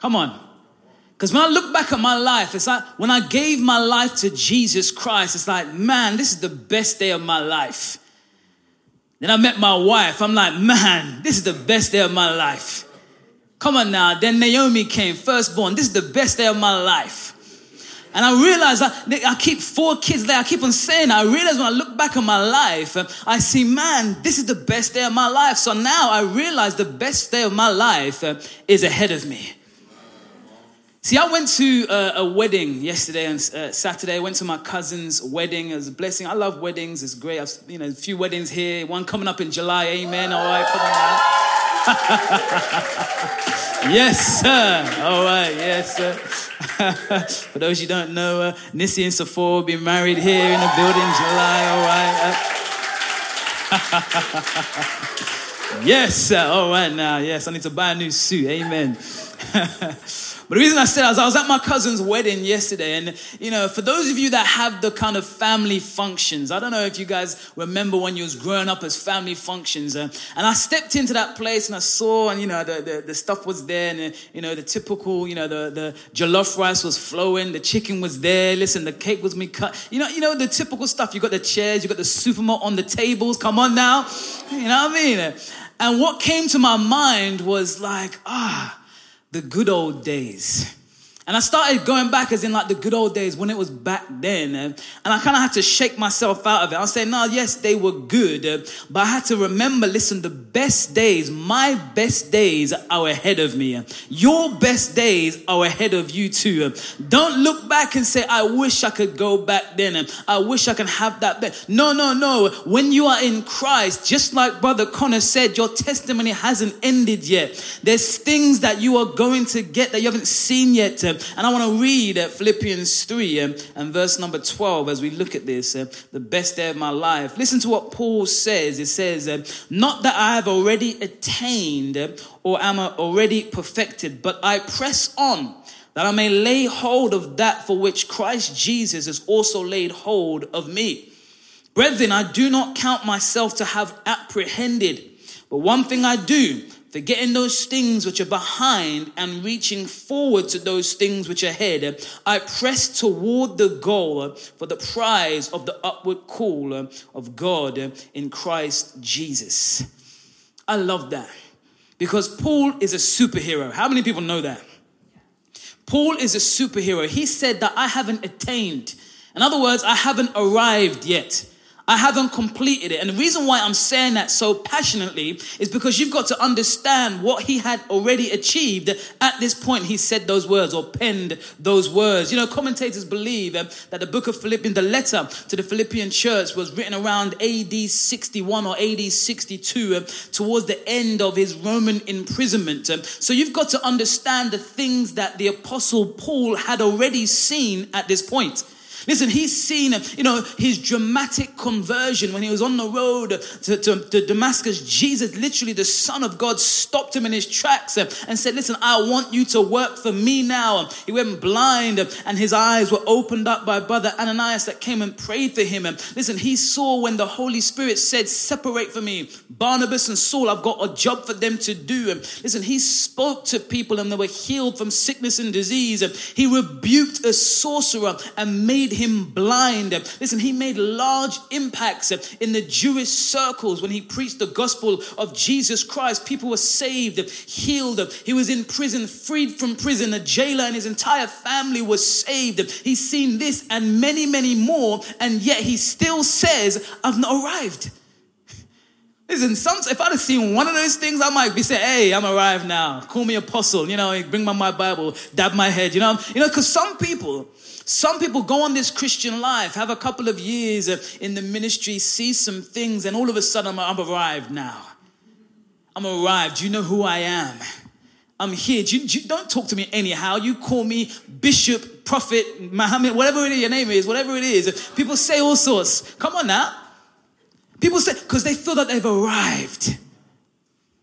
Come on. Because when I look back at my life, it's like when I gave my life to Jesus Christ, it's like, man, this is the best day of my life. Then I met my wife. I'm like, man, this is the best day of my life. Come on now. Then Naomi came, firstborn. This is the best day of my life. And I realized I, I keep four kids there. I keep on saying, I realize when I look back on my life, um, I see, man, this is the best day of my life. So now I realize the best day of my life um, is ahead of me. See, I went to a, a wedding yesterday and uh, Saturday. I went to my cousin's wedding. It was a blessing. I love weddings. It's great. I've, you know, a few weddings here. One coming up in July. Amen. All right, come on yes, sir. All right, yes, sir. For those you don't know, uh, Nissy and Sephora will be married here in the building in July. All right. Uh, yes, sir. All right now. Yes, I need to buy a new suit. Amen. But the reason I said I was, I was at my cousin's wedding yesterday, and you know, for those of you that have the kind of family functions, I don't know if you guys remember when you was growing up as family functions, uh, and I stepped into that place and I saw, and you know, the, the, the stuff was there, and uh, you know, the typical, you know, the, the jollof rice was flowing, the chicken was there. Listen, the cake was me cut. You know, you know the typical stuff. You got the chairs, you got the Supermalt on the tables. Come on now, you know what I mean? And what came to my mind was like, ah the good old days. And I started going back as in like the good old days when it was back then. And, and I kind of had to shake myself out of it. I was saying, no, yes, they were good. Eh? But I had to remember, listen, the best days, my best days are ahead of me. Eh? Your best days are ahead of you too. Don't look back and say, I wish I could go back then. I wish I could have that. No, no, no. When you are in Christ, just like Brother Connor said, your testimony hasn't ended yet. There's things that you are going to get that you haven't seen yet. And I want to read at Philippians 3 um, and verse number 12 as we look at this, uh, the best day of my life. Listen to what Paul says. It says, uh, Not that I have already attained uh, or am already perfected, but I press on that I may lay hold of that for which Christ Jesus has also laid hold of me. Brethren, I do not count myself to have apprehended, but one thing I do forgetting those things which are behind and reaching forward to those things which are ahead, I press toward the goal for the prize of the upward call of God in Christ Jesus. I love that because Paul is a superhero. How many people know that? Paul is a superhero. He said that I haven't attained. In other words, I haven't arrived yet. I haven't completed it. And the reason why I'm saying that so passionately is because you've got to understand what he had already achieved at this point. He said those words or penned those words. You know, commentators believe um, that the book of Philippians, the letter to the Philippian church, was written around AD 61 or AD 62 um, towards the end of his Roman imprisonment. Um, so you've got to understand the things that the apostle Paul had already seen at this point. Listen, he's seen, you know, his dramatic conversion when he was on the road to, to, to, Damascus. Jesus, literally the Son of God, stopped him in his tracks and said, Listen, I want you to work for me now. He went blind and his eyes were opened up by Brother Ananias that came and prayed for him. And listen, he saw when the Holy Spirit said, Separate for me Barnabas and Saul. I've got a job for them to do. And listen, he spoke to people and they were healed from sickness and disease. He rebuked a sorcerer and made made him blind. Listen, he made large impacts in the Jewish circles when he preached the gospel of Jesus Christ. People were saved, healed. He was in prison, freed from prison. A jailer and his entire family was saved. He's seen this and many, many more, and yet he still says, I've not arrived. Listen, some, if I'd have seen one of those things, I might be saying, hey, I'm arrived now. Call me apostle. You know, bring my, my Bible, dab my head, you know. You know, because some people, some people go on this Christian life, have a couple of years in the ministry, see some things, and all of a sudden I'm, I'm arrived now. I'm arrived. Do you know who I am? I'm here. You, you, don't talk to me anyhow. You call me bishop, prophet, Muhammad, whatever it is, your name is, whatever it is. People say all sorts. Come on now. People say, because they feel that they've arrived.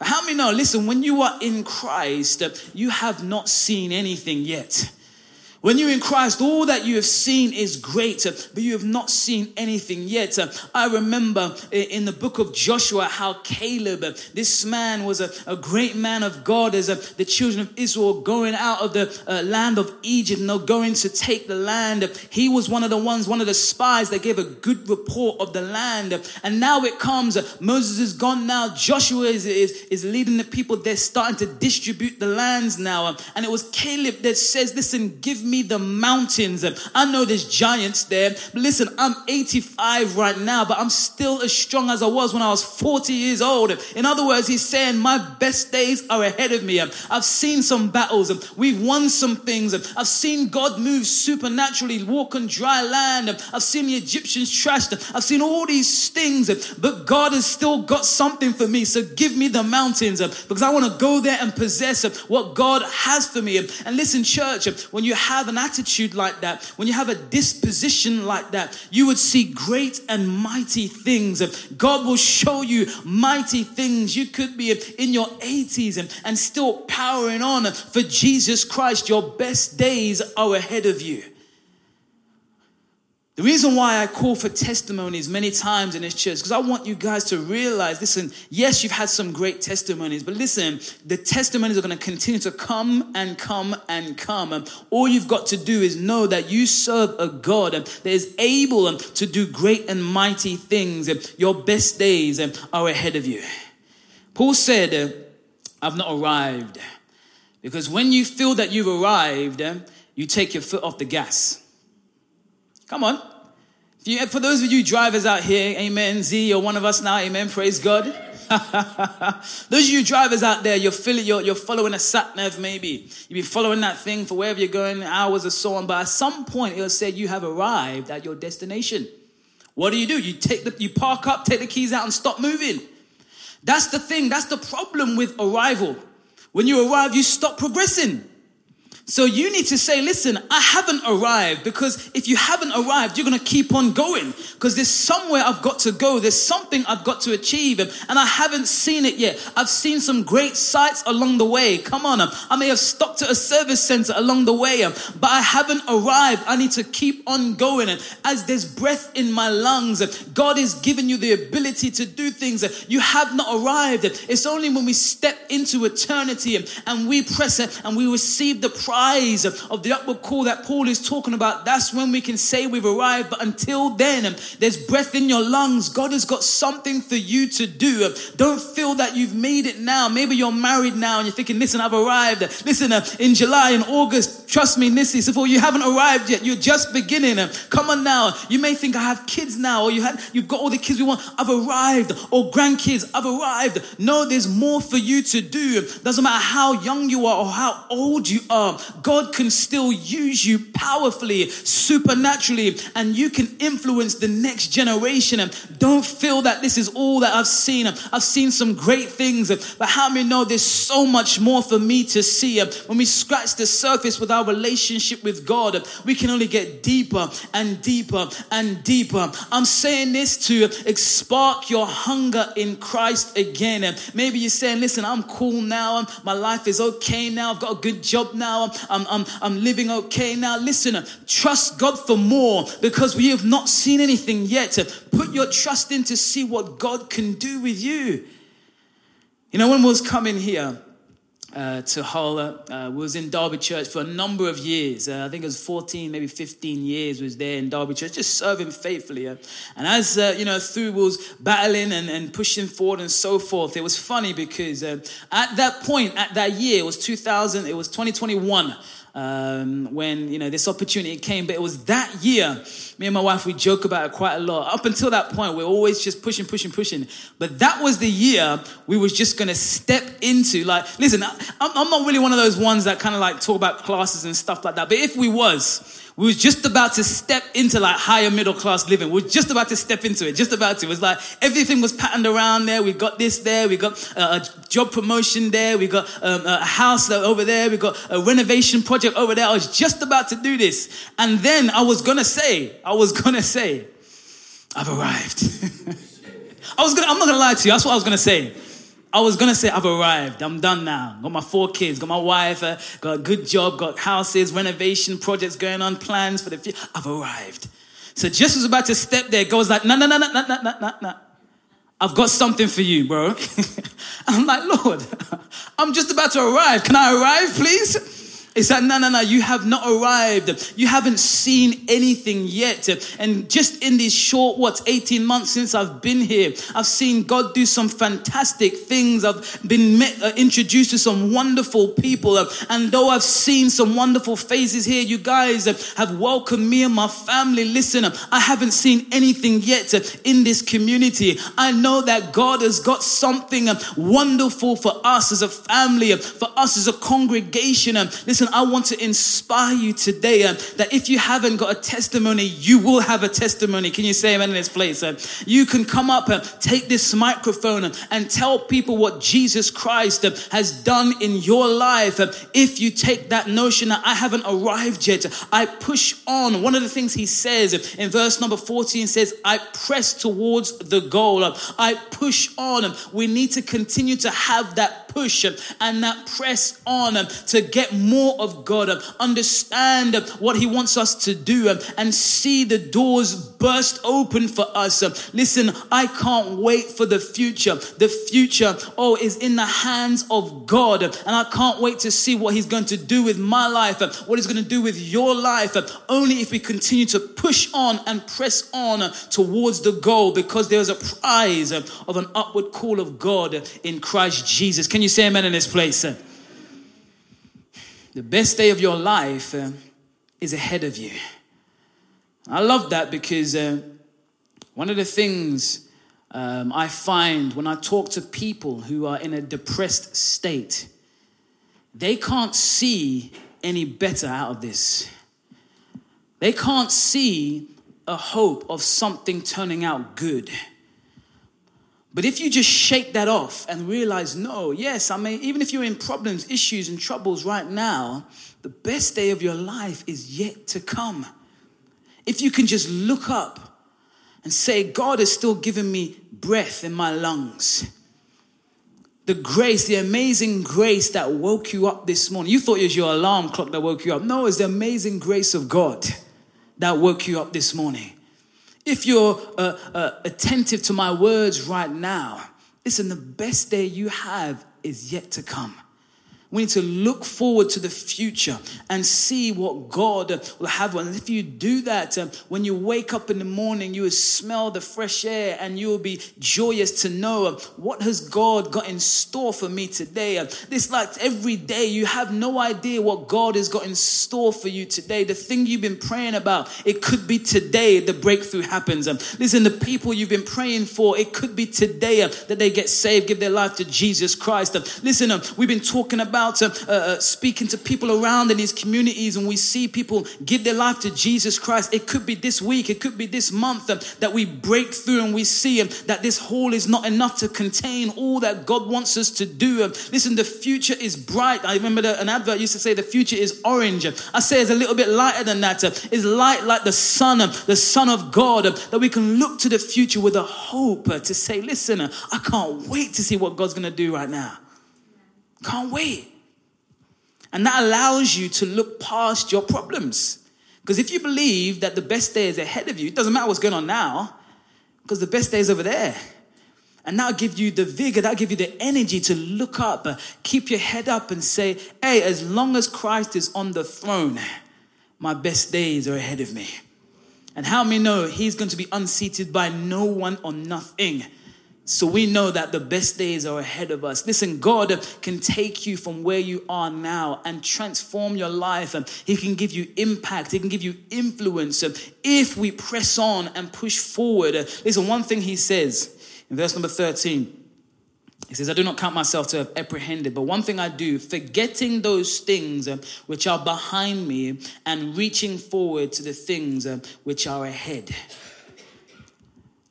How many know? Listen, when you are in Christ, uh, you have not seen anything yet. When you're in Christ, all that you have seen is great, but you have not seen anything yet. I remember in the book of Joshua how Caleb, this man was a, a great man of God as the children of Israel going out of the uh, land of Egypt and going to take the land. He was one of the ones, one of the spies that gave a good report of the land. And now it comes, Moses is gone now. Joshua is, is, is leading the people. They're starting to distribute the lands now. And it was Caleb that says, listen, give me the mountains. And I know there's giants there. But listen, I'm 85 right now, but I'm still as strong as I was when I was 40 years old. In other words, he's saying my best days are ahead of me. I've seen some battles. And we've won some things. I've seen God move supernaturally, walk on dry land. I've seen the Egyptians trashed. I've seen all these things, but God has still got something for me. So give me the mountains because I want to go there and possess what God has for me. And listen, church, when you have have an attitude like that, when you have a disposition like that, you would see great and mighty things. God will show you mighty things. You could be in your 80s and, and still powering on for Jesus Christ. Your best days are ahead of you. The reason why I call for testimonies many times in this church, because I want you guys to realize listen, yes, you've had some great testimonies, but listen, the testimonies are going to continue to come and come and come. And all you've got to do is know that you serve a God that is able to do great and mighty things. Your best days are ahead of you. Paul said, I've not arrived. Because when you feel that you've arrived, you take your foot off the gas. Come on. You, for those of you drivers out here, amen. Z, you're one of us now, amen. Praise God. those of you drivers out there, you're, feeling, you're, you're following a sat nav maybe. You've been following that thing for wherever you're going, hours or so on. But at some point, it'll say you have arrived at your destination. What do you do? You take the, you park up, take the keys out, and stop moving. That's the thing. That's the problem with arrival. When you arrive, you stop progressing. So you need to say, listen, I haven't arrived because if you haven't arrived, you're going to keep on going because there's somewhere I've got to go. There's something I've got to achieve and, I haven't seen it yet. I've seen some great sights along the way. Come on. Um, I may have stopped at a service center along the way, um, but I haven't arrived. I need to keep on going. And as there's breath in my lungs, um, God is giving you the ability to do things. You have not arrived. It's only when we step into eternity and we press it and we receive the rise of the upward call that Paul is talking about, that's when we can say we've arrived. But until then, there's breath in your lungs. God has got something for you to do. Don't feel that you've made it now. Maybe you're married now and you're thinking, listen, I've arrived. Listen, uh, in July and August, trust me, Nissy, so you haven't arrived yet. You're just beginning. Come on now. You may think I have kids now, or you had, you've got all the kids we want. I've arrived, or grandkids, I've arrived. No, there's more for you to do. Doesn't matter how young you are or how old you are. God can still use you powerfully, supernaturally, and you can influence the next generation. Don't feel that this is all that I've seen. I've seen some great things, but how many know there's so much more for me to see? When we scratch the surface with our relationship with God, we can only get deeper and deeper and deeper. I'm saying this to spark your hunger in Christ again. Maybe you're saying, listen, I'm cool now. My life is okay now. I've got a good job now. I'm, I'm, I'm living okay now. Listen, trust God for more because we have not seen anything yet. Put your trust in to see what God can do with you. You know, when we was coming here, uh, to Hull. Uh, was in Derby Church for a number of years. Uh, I think it was 14, maybe 15 years was there in Derby Church, just serving faithfully. And as, uh, you know, through was battling and, and pushing forward and so forth, it was funny because uh, at that point, at that year, it was 2000, it was 2021 um, when you know this opportunity came. But it was that year, me and my wife we joke about it quite a lot. Up until that point, we are always just pushing, pushing, pushing. But that was the year we was just gonna step into. Like, listen, I'm, I'm not really one of those ones that kind of like talk about classes and stuff like that. But if we was, we was just about to step into like higher middle class living. We were just about to step into it, just about to. It was like everything was patterned around there. We got this there, we got a job promotion there, we got um, a house over there, we got a renovation project over there. I was just about to do this. And then I was gonna say, I was gonna say, I've arrived. I was gonna, I'm not gonna lie to you, that's what I was gonna say. I was gonna say I've arrived. I'm done now. Got my four kids, got my wife, uh, got a good job, got houses, renovation projects going on, plans for the future. I've arrived. So just was about to step there. God's like, no, no, no, no, no, no, no, no. I've got something for you, bro. I'm like, Lord, I'm just about to arrive. Can I arrive, please? He said, no, no, no, you have not arrived. You haven't seen anything yet. And just in these short, what, 18 months since I've been here, I've seen God do some fantastic things. I've been met, uh, introduced to some wonderful people. And though I've seen some wonderful faces here, you guys have welcomed me and my family. Listen, I haven't seen anything yet in this community. I know that God has got something wonderful for us as a family, for us as a congregation. Listen, I want to inspire you today uh, that if you haven't got a testimony, you will have a testimony. Can you say amen in this place? Uh, you can come up and take this microphone uh, and tell people what Jesus Christ uh, has done in your life. Uh, if you take that notion that I haven't arrived yet, I push on. One of the things he says in verse number 14 says, I press towards the goal. I push on. We need to continue to have that push and that press on to get more of God, understand what He wants us to do, and see the doors burst open for us. Listen, I can't wait for the future. The future, oh, is in the hands of God, and I can't wait to see what He's going to do with my life, what He's going to do with your life, only if we continue to push on and press on towards the goal because there's a prize of an upward call of God in Christ Jesus. Can you say amen in this place? The best day of your life uh, is ahead of you. I love that because uh, one of the things um, I find when I talk to people who are in a depressed state, they can't see any better out of this. They can't see a hope of something turning out good. But if you just shake that off and realize, no, yes, I mean, even if you're in problems, issues, and troubles right now, the best day of your life is yet to come. If you can just look up and say, God is still giving me breath in my lungs. The grace, the amazing grace that woke you up this morning. You thought it was your alarm clock that woke you up. No, it's the amazing grace of God that woke you up this morning. If you're uh, uh, attentive to my words right now, listen, the best day you have is yet to come. We need to look forward to the future and see what God will have. And if you do that, um, when you wake up in the morning, you will smell the fresh air and you will be joyous to know um, what has God got in store for me today. Um, this like every day, you have no idea what God has got in store for you today. The thing you've been praying about, it could be today the breakthrough happens. Listen, the people you've been praying for, it could be today that they get saved, give their life to Jesus Christ. Listen, we've been talking about about uh, uh, speaking to people around in these communities and we see people give their life to Jesus Christ, it could be this week, it could be this month uh, that we break through and we see uh, that this hall is not enough to contain all that God wants us to do. Uh, listen, the future is bright. I remember the, an advert used to say the future is orange. I say it's a little bit lighter than that. Uh, it's light like the sun, the Son of God, that we can look to the future with a hope to say, listen, I can't wait to see what God's going to do right now. Can't wait. And that allows you to look past your problems. Because if you believe that the best day is ahead of you, it doesn't matter what's going on now, because the best day is over there. And that'll give you the vigor, that'll give you the energy to look up, keep your head up, and say, hey, as long as Christ is on the throne, my best days are ahead of me. And how many know he's going to be unseated by no one or nothing? So we know that the best days are ahead of us. Listen, God can take you from where you are now and transform your life. He can give you impact, He can give you influence if we press on and push forward. Listen, one thing He says in verse number 13. He says, I do not count myself to have apprehended, but one thing I do, forgetting those things uh, which are behind me and reaching forward to the things uh, which are ahead.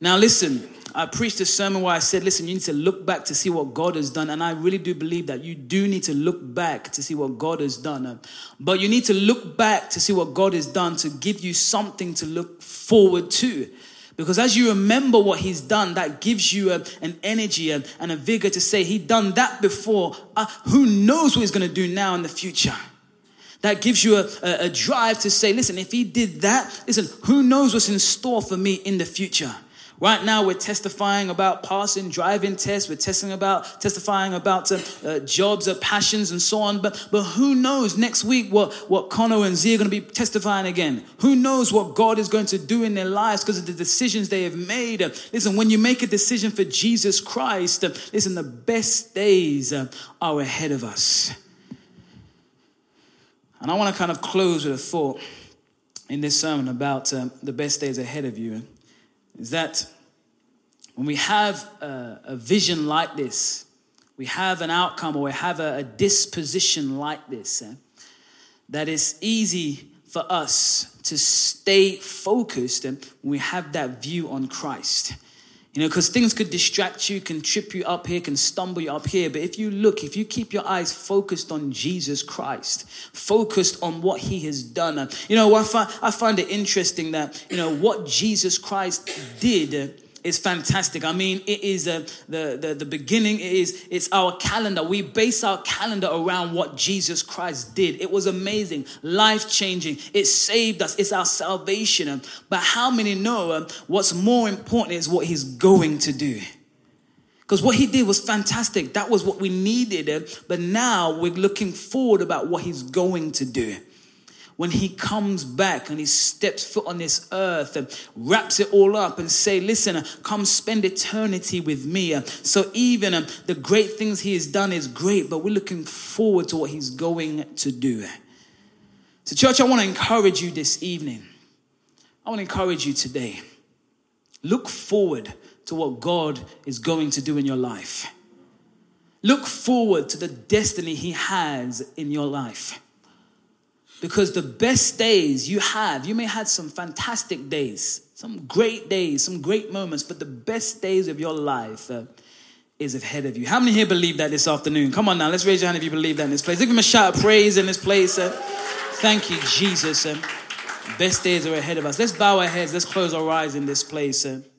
Now, listen, I preached a sermon where I said, listen, you need to look back to see what God has done. And I really do believe that you do need to look back to see what God has done. Um, but you need to look back to see what God has done to give you something to look forward to. Because as you remember what he's done, that gives you a, an energy and, and, a vigor to say, he done that before. Uh, who knows what he's going to do now in the future? That gives you a, a, a drive to say, listen, if he did that, listen, who knows what's in store for me in the future? Right now, we're testifying about passing driving tests. We're testing about testifying about uh, uh, jobs, uh, passions, and so on. But but who knows next week what what Connor and Z are going to be testifying again? Who knows what God is going to do in their lives because of the decisions they have made? Listen, when you make a decision for Jesus Christ, uh, listen, the best days uh, are ahead of us. And I want to kind of close with a thought in this sermon about the best days ahead of you is that when we have a, a vision like this, we have an outcome or we have a, a disposition like this, eh, that it's easy for us to stay focused and we have that view on Christ. You know, because things could distract you, can trip you up here, can stumble you up here. But if you look, if you keep your eyes focused on Jesus Christ, focused on what he has done, you know, I find, I find it interesting that, you know, what Jesus Christ did is fantastic. I mean, it is uh, the, the, the beginning, it is, it's our calendar. We base our calendar around what Jesus Christ did. It was amazing, life changing. It saved us, it's our salvation. But how many know uh, what's more important is what he's going to do? Because what he did was fantastic. That was what we needed. Uh, but now we're looking forward about what he's going to do when he comes back and he steps foot on this earth and wraps it all up and say listen come spend eternity with me. So even um, the great things he has done is great but we're looking forward to what he's going to do. So church i want to encourage you this evening. I want to encourage you today. Look forward to what god is going to do in your life. Look forward to the destiny he has in your life because the best days you have, you may have had some fantastic days, some great days, some great moments, but the best days of your life uh, is ahead of you. How many here believe that this afternoon? Come on now, let's raise your hand if you believe that in this place. Give him a shout of praise in this place. Uh, thank you, Jesus. Uh, best days are ahead of us. Let's bow our heads, let's close our eyes in this place. Uh.